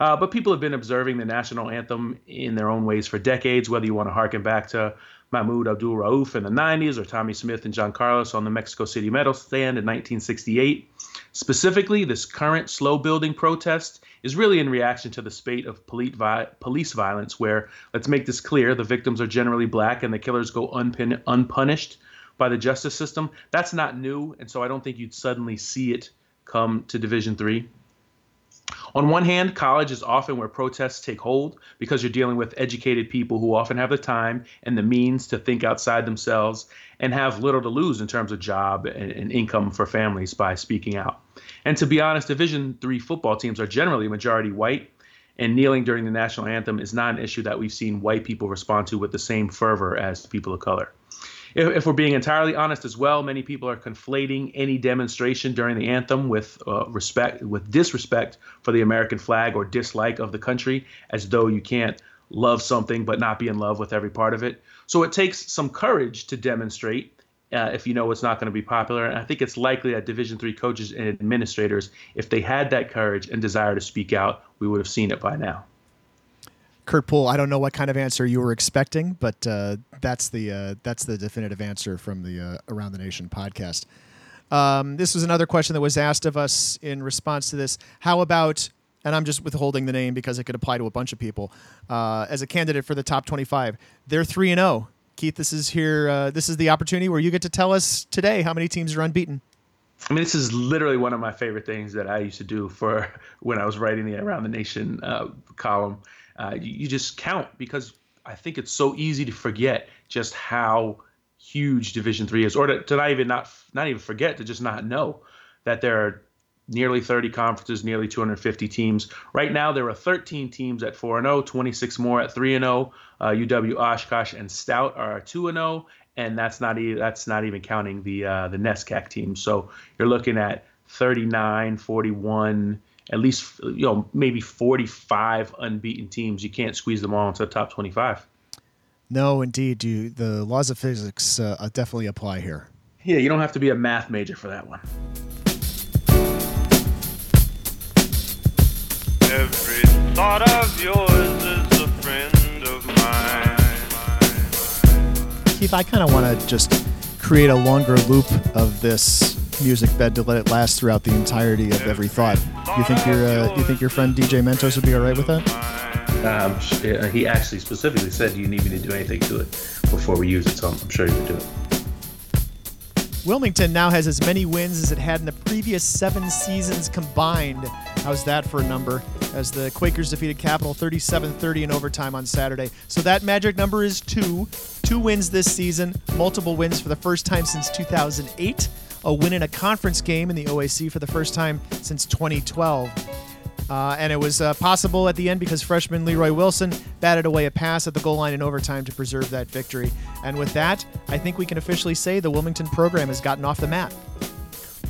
Uh, but people have been observing the national anthem in their own ways for decades, whether you want to harken back to Mahmoud Abdul Rauf in the 90s or Tommie Smith and John Carlos on the Mexico City medal stand in 1968. Specifically, this current slow building protest is really in reaction to the spate of police violence, where, let's make this clear, the victims are generally black and the killers go unpun- unpunished by the justice system. That's not new, and so I don't think you'd suddenly see it come to Division Three. On one hand, college is often where protests take hold because you're dealing with educated people who often have the time and the means to think outside themselves and have little to lose in terms of job and, income for families by speaking out. And to be honest, Division three football teams are generally majority white, and kneeling during the national anthem is not an issue that we've seen white people respond to with the same fervor as people of color if, if, we're being entirely honest as well, many people are conflating any demonstration during the anthem with uh, respect, with disrespect for the American flag or dislike of the country, as though you can't love something but not be in love with every part of it. So it takes some courage to demonstrate. Uh, if you know it's not going to be popular, and I think it's likely that Division three coaches and administrators, if they had that courage and desire to speak out, we would have seen it by now. Kurt Poole, I don't know what kind of answer you were expecting, but uh, that's the uh, that's the definitive answer from the uh, Around the Nation podcast. Um, this was another question that was asked of us in response to this. How about, and I'm just withholding the name because it could apply to a bunch of people, uh, as a candidate for the top 25. They're three and zero. Oh. Keith, this is here. Uh, this is the opportunity where you get to tell us today how many teams are unbeaten. I mean, this is literally one of my favorite things that I used to do for when I was writing the Around the Nation uh, column uh, you, just count because I think it's so easy to forget just how huge Division Three is, or to, to, not even not not even forget to just not know that there are nearly 30 conferences, nearly 250 teams. Right now, there are 13 teams at 4 and 0, 26 more at 3 and 0. Uh, UW Oshkosh and Stout are 2 and 0, and that's not even that's not even counting the uh, the NESCAC teams. So you're looking at 39, 41 at least you know maybe 45 unbeaten teams. You can't squeeze them all into the top 25. No, indeed, you the laws of physics uh, uh, definitely apply here. Yeah, you don't have to be a math major for that one. Every thought of yours is a friend of mine. Keith, I kind of want to just create a longer loop of this music bed to let it last throughout the entirety of every thought. You think your uh, you think your friend DJ Mentos would be all right with that? Um, he actually specifically said, "Do you need me to do anything to it before we use it?" So I'm sure he would do it. Wilmington now has as many wins as it had in the previous seven seasons combined. How's that for a number? As the Quakers defeated Capital 37 30 in overtime on Saturday. So that magic number is two. Two wins this season, multiple wins for the first time since 2008 a win in a conference game in the OAC for the first time since 2012. Uh, and it was uh, possible at the end because freshman Leroy Wilson batted away a pass at the goal line in overtime to preserve that victory. And with that, I think we can officially say the Wilmington program has gotten off the mat.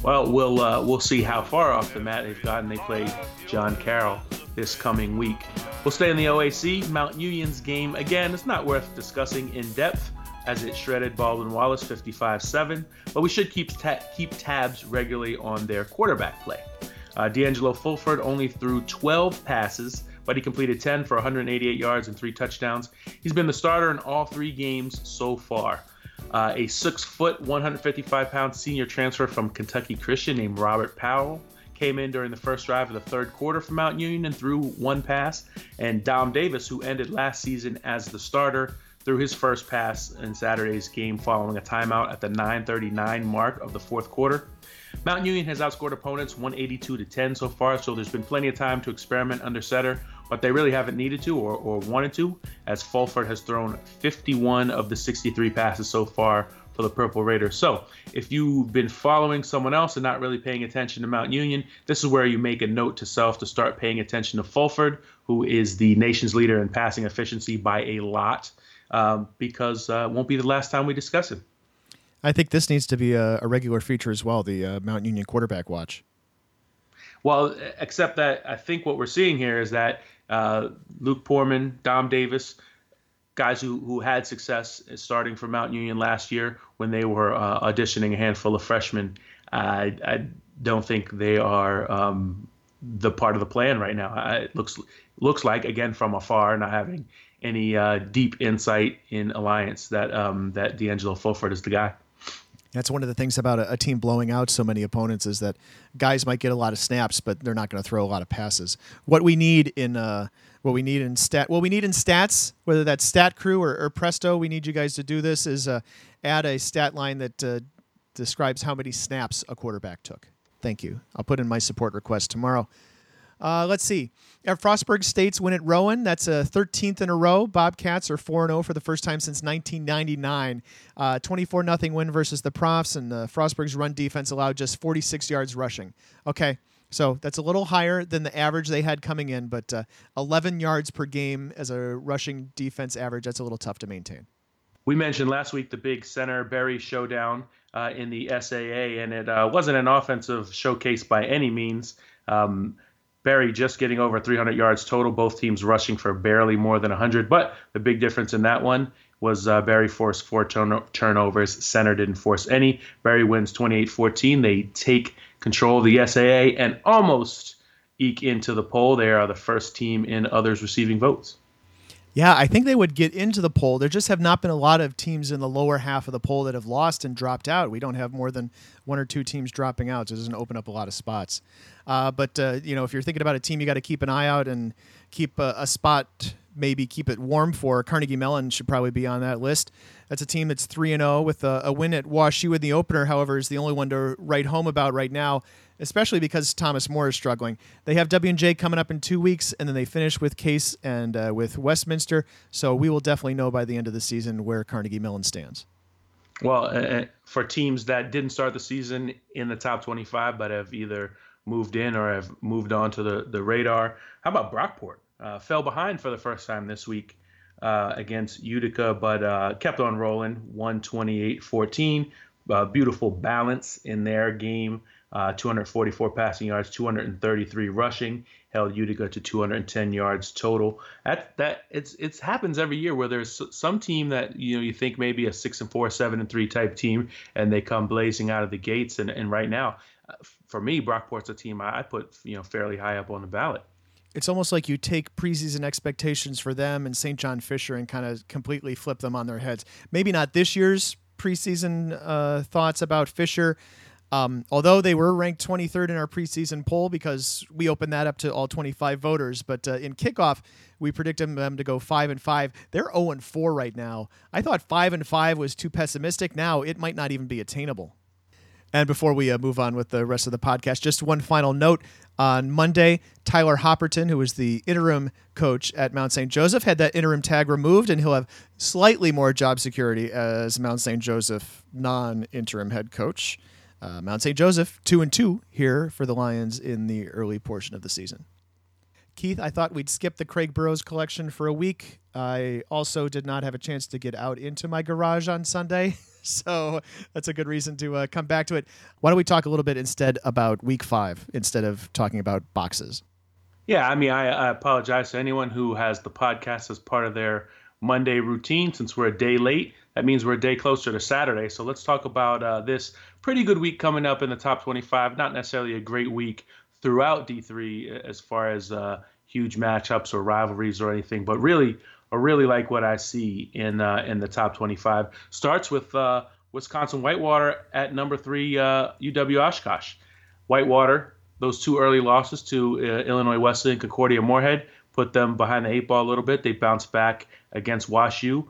Well, we'll uh, we'll see how far off the mat they've gotten. They play John Carroll this coming week. We'll stay in the OAC. Mount Union's game again. It's not worth discussing in depth as it shredded Baldwin Wallace 55-7, but we should keep ta- keep tabs regularly on their quarterback play. Uh, D'Angelo Fulford only threw 12 passes, but he completed 10 for 188 yards and three touchdowns. He's been the starter in all three games so far. Uh, a six foot, 155 pound senior transfer from Kentucky Christian named Robert Powell came in during the first drive of the third quarter for Mount Union and threw one pass. And Dom Davis, who ended last season as the starter, threw his first pass in Saturday's game following a timeout at the 9:39 mark of the fourth quarter. Mount Union has outscored opponents 182 to 10 so far, so there's been plenty of time to experiment under center, but they really haven't needed to or, or wanted to, as Fulford has thrown 51 of the 63 passes so far for the Purple Raiders. So, if you've been following someone else and not really paying attention to Mount Union, this is where you make a note to self to start paying attention to Fulford, who is the nation's leader in passing efficiency by a lot, um, because uh, it won't be the last time we discuss him. I think this needs to be a, a regular feature as well. The uh, Mount Union quarterback watch. Well, except that I think what we're seeing here is that uh, Luke Poorman, Dom Davis, guys who, who had success starting for Mount Union last year when they were uh, auditioning a handful of freshmen, I, I don't think they are um, the part of the plan right now. I, it looks looks like again from afar, not having any uh, deep insight in alliance, that um, that D'Angelo Fulford is the guy. That's one of the things about a, a, team blowing out so many opponents is that guys might get a lot of snaps, but they're not going to throw a lot of passes. What we need in uh, what we need in stat, what we need in stats, whether that's Stat Crew or, or Presto, we need you guys to do this is uh, add a stat line that uh, describes how many snaps a quarterback took. Thank you. I'll put in my support request tomorrow. Uh, let's see. At Frostburg State's win at Rowan. That's a 13th in a row. Bobcats are 4 0 for the first time since 1999. 24 uh, 0 win versus the Profs, and uh, Frostburg's run defense allowed just 46 yards rushing. Okay, so that's a little higher than the average they had coming in, but uh, 11 yards per game as a rushing defense average, that's a little tough to maintain. We mentioned last week the big Centre Berry showdown uh, in the SAA, and it uh, wasn't an offensive showcase by any means. Um, Berry just getting over 300 yards total, both teams rushing for barely more than 100. But the big difference in that one was uh, Berry forced four turn- turnovers. Centre didn't force any. Berry wins 28 14. They take control of the SAA and almost eke into the poll. They are the first team in others receiving votes. Yeah, I think they would get into the poll. There just have not been a lot of teams in the lower half of the poll that have lost and dropped out. We don't have more than one or two teams dropping out, so it doesn't open up a lot of spots. Uh, but uh, you know, if you're thinking about a team, you got to keep an eye out and keep a, a, spot, maybe keep it warm for. Carnegie Mellon should probably be on that list. That's a team that's three and zero oh with a, a win at WashU in the opener. However, is the only one to write home about right now especially because Thomas More is struggling. They have W and J coming up in two weeks, and then they finish with Case and uh, with Westminster. So we will definitely know by the end of the season where Carnegie Mellon stands. Well, uh, for teams that didn't start the season in the top 25, but have either moved in or have moved on to the, the radar, how about Brockport? Uh, fell behind for the first time this week uh, against Utica, but uh, kept on rolling, 128 14. Uh, beautiful balance in their game uh, 244 passing yards, 233 rushing, held Utica to 210 yards total. That that it's it's happens every year where there's some team that you know you think maybe a six and four, seven and three type team, and they come blazing out of the gates. And and right now, uh, for me, Brockport's a team I, I put you know fairly high up on the ballot it's almost like you take preseason expectations for them and St. John Fisher and kind of completely flip them on their heads. Maybe not this year's preseason uh, thoughts about Fisher, um, although they were ranked 23rd in our preseason poll because we opened that up to all 25 voters, but uh, in kickoff we predicted them to go five and five. They're 0 and four right now. I thought five and five was too pessimistic. Now it might not even be attainable. And before we uh, move on with the rest of the podcast, just one final note. On Monday, Tyler Hopperton, who was the interim coach at Mount St. Joseph, had that interim tag removed, and he'll have slightly more job security as Mount St. Joseph non interim head coach. Uh, Mount St. Joseph, two and two here for the Lions in the early portion of the season. Keith, I thought we'd skip the Craig Burrows collection for a week. I also did not have a chance to get out into my garage on Sunday, so that's a good reason to uh, come back to it. Why don't we talk a little bit instead about week five instead of talking about boxes? Yeah, I mean, I, I apologize to anyone who has the podcast as part of their Monday routine since we're a day late. That means we're a day closer to Saturday. So let's talk about uh, this pretty good week coming up in the top 25. Not necessarily a great week throughout D3 as far as uh, huge matchups or rivalries or anything, but really, I really like what I see in uh, in the top 25. Starts with uh, Wisconsin Whitewater at number three, uh, UW Oshkosh. Whitewater, those two early losses to uh, Illinois Wesleyan and Concordia Moorhead put them behind the eight ball a little bit. They bounced back against WashU.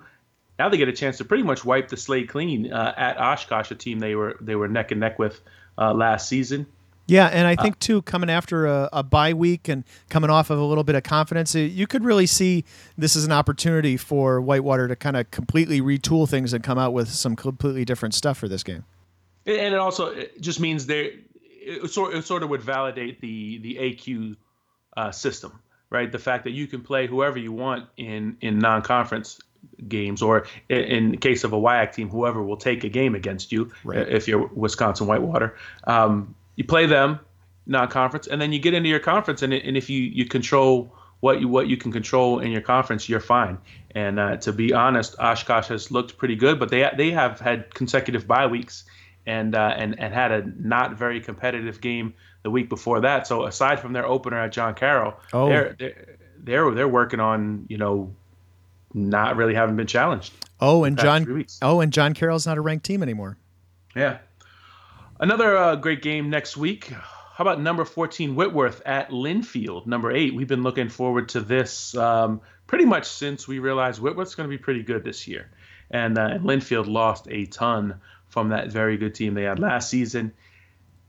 Now they get a chance to pretty much wipe the slate clean uh, at Oshkosh, a team they were they were neck and neck with uh, last season. Yeah, and I think too, coming after a, a bye week and coming off of a little bit of confidence, uh, you could really see this is an opportunity for Whitewater to kind of completely retool things and come out with some completely different stuff for this game. And it also it just means they it sort it sort of would validate the the AQ uh, system, right? The fact that you can play whoever you want in in non-conference games, or in, in case of a WIAC team, whoever will take a game against you Right. uh, if you're Wisconsin Whitewater. Um, you play them non-conference, and then you get into your conference, and, and if you you control what you what you can control in your conference, you're fine. And uh, to be honest, Oshkosh has looked pretty good, but they they have had consecutive bye weeks, and uh, and and had a not very competitive game the week before that. So aside from their opener at John Carroll, Oh. they're, they're they're they're working on you know not really having been challenged. Oh, and John. Oh, and John Carroll's not a ranked team anymore. Yeah. Another uh, great game next week. How about number 14 Whitworth at Linfield? Number eight. We've been looking forward to this um, pretty much since we realized Whitworth's going to be pretty good this year. And, uh, Linfield lost a ton from that very good team they had last season.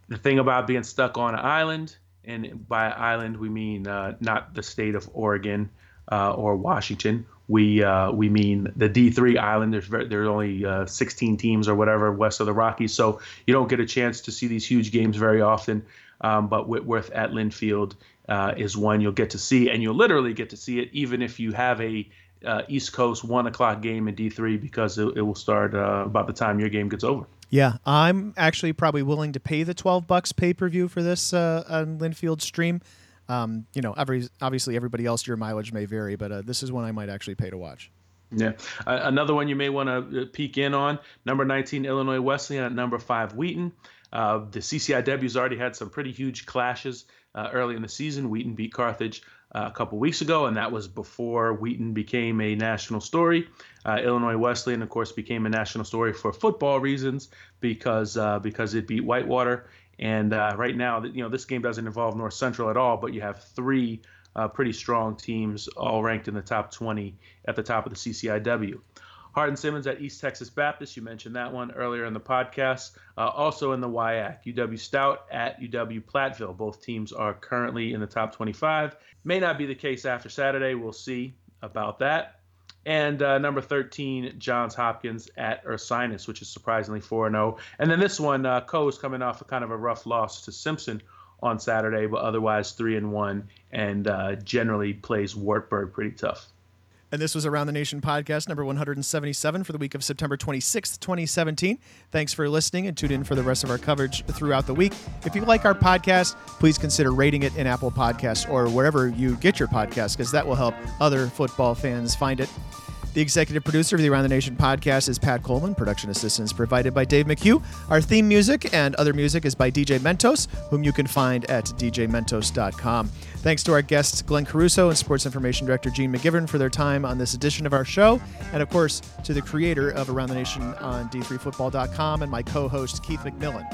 The thing about being stuck on an island, and by island we mean uh, not the state of Oregon uh, or Washington. We uh, we mean the D3 island. There's very, there's only uh, 16 teams or whatever west of the Rockies, so you don't get a chance to see these huge games very often. Um, but Whitworth at Linfield uh, is one you'll get to see, and you'll literally get to see it even if you have a uh, East Coast one o'clock game in D3 because it, it will start uh, about the time your game gets over. Yeah, I'm actually probably willing to pay the 12 bucks pay per view for this uh, on Linfield stream. Um, you know, every obviously everybody else your mileage may vary, but uh, this is one I might actually pay to watch. Yeah. Uh, another one you may want to peek in on number 19, Illinois Wesleyan at number five, Wheaton. Uh, the CCIW's already had some pretty huge clashes uh, early in the season. Wheaton beat Carthage uh, a couple weeks ago, and that was before Wheaton became a national story. Uh, Illinois Wesleyan, of course, became a national story for football reasons because uh, because it beat Whitewater. And uh, right now, you know, this game doesn't involve North Central at all, but you have three uh, pretty strong teams, all ranked in the top 20 at the top of the CCIW. Hardin Simmons at East Texas Baptist, you mentioned that one earlier in the podcast. Uh, also in the WIAC, UW Stout at UW Platteville. Both teams are currently in the top 25. May not be the case after Saturday. We'll see about that. And uh, number 13, Johns Hopkins at Ursinus, which is surprisingly 4 0. And then this one, uh, Coe is coming off a kind of a rough loss to Simpson on Saturday, but otherwise 3 and 1, and uh, generally plays Wartburg pretty tough. And this was Around the Nation podcast number 177 for the week of September 26th, 2017. Thanks for listening and tune in for the rest of our coverage throughout the week. If you like our podcast, please consider rating it in Apple Podcasts or wherever you get your podcast because that will help other football fans find it. The executive producer of the Around the Nation podcast is Pat Coleman. Production assistance provided by Dave McHugh. Our theme music and other music is by DJ Mentos, whom you can find at djmentos.com. Thanks to our guests Glenn Caruso and Sports Information Director Gene McGivern for their time on this edition of our show, and of course to the creator of Around the Nation on d3football.com and my co-host Keith McMillan.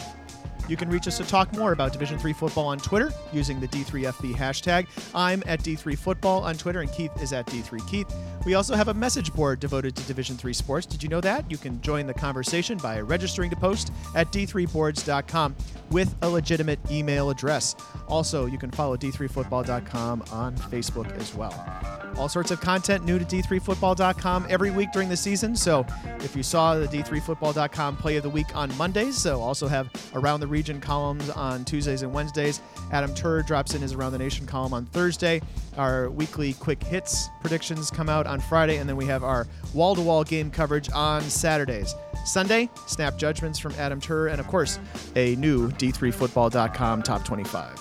You can reach us to talk more about Division 3 football on Twitter using the D3FB hashtag. I'm at D3Football on Twitter, and Keith is at D3Keith. We also have a message board devoted to Division 3 sports. Did you know that? You can join the conversation by registering to post at D3Boards.com with a legitimate email address. Also, you can follow D3Football.com on Facebook as well. All sorts of content new to D3Football.com every week during the season. So if you saw the D3Football.com play of the week on Mondays, so also have Around the Region columns on Tuesdays and Wednesdays. Adam Turer drops in his Around the Nation column on Thursday. Our weekly quick hits predictions come out on Friday, and then we have our wall to wall game coverage on Saturdays. Sunday, snap judgments from Adam Turer, and of course, a new D3Football.com top 25.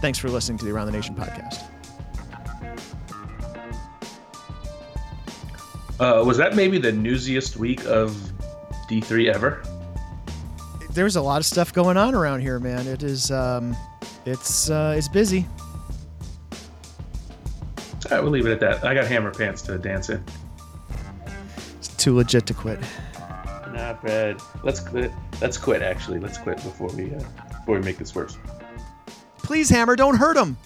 Thanks for listening to the Around the Nation podcast. Uh, was that maybe the newsiest week of D3 ever? There's a lot of stuff going on around here, man. It is, um, it's, uh, it's busy. All right, we'll leave it at that. I got hammer pants to dance in. It's too legit to quit. Not bad. Let's quit. Let's quit. Actually, let's quit before we uh, before we make this worse. Please, Hammer, don't hurt him.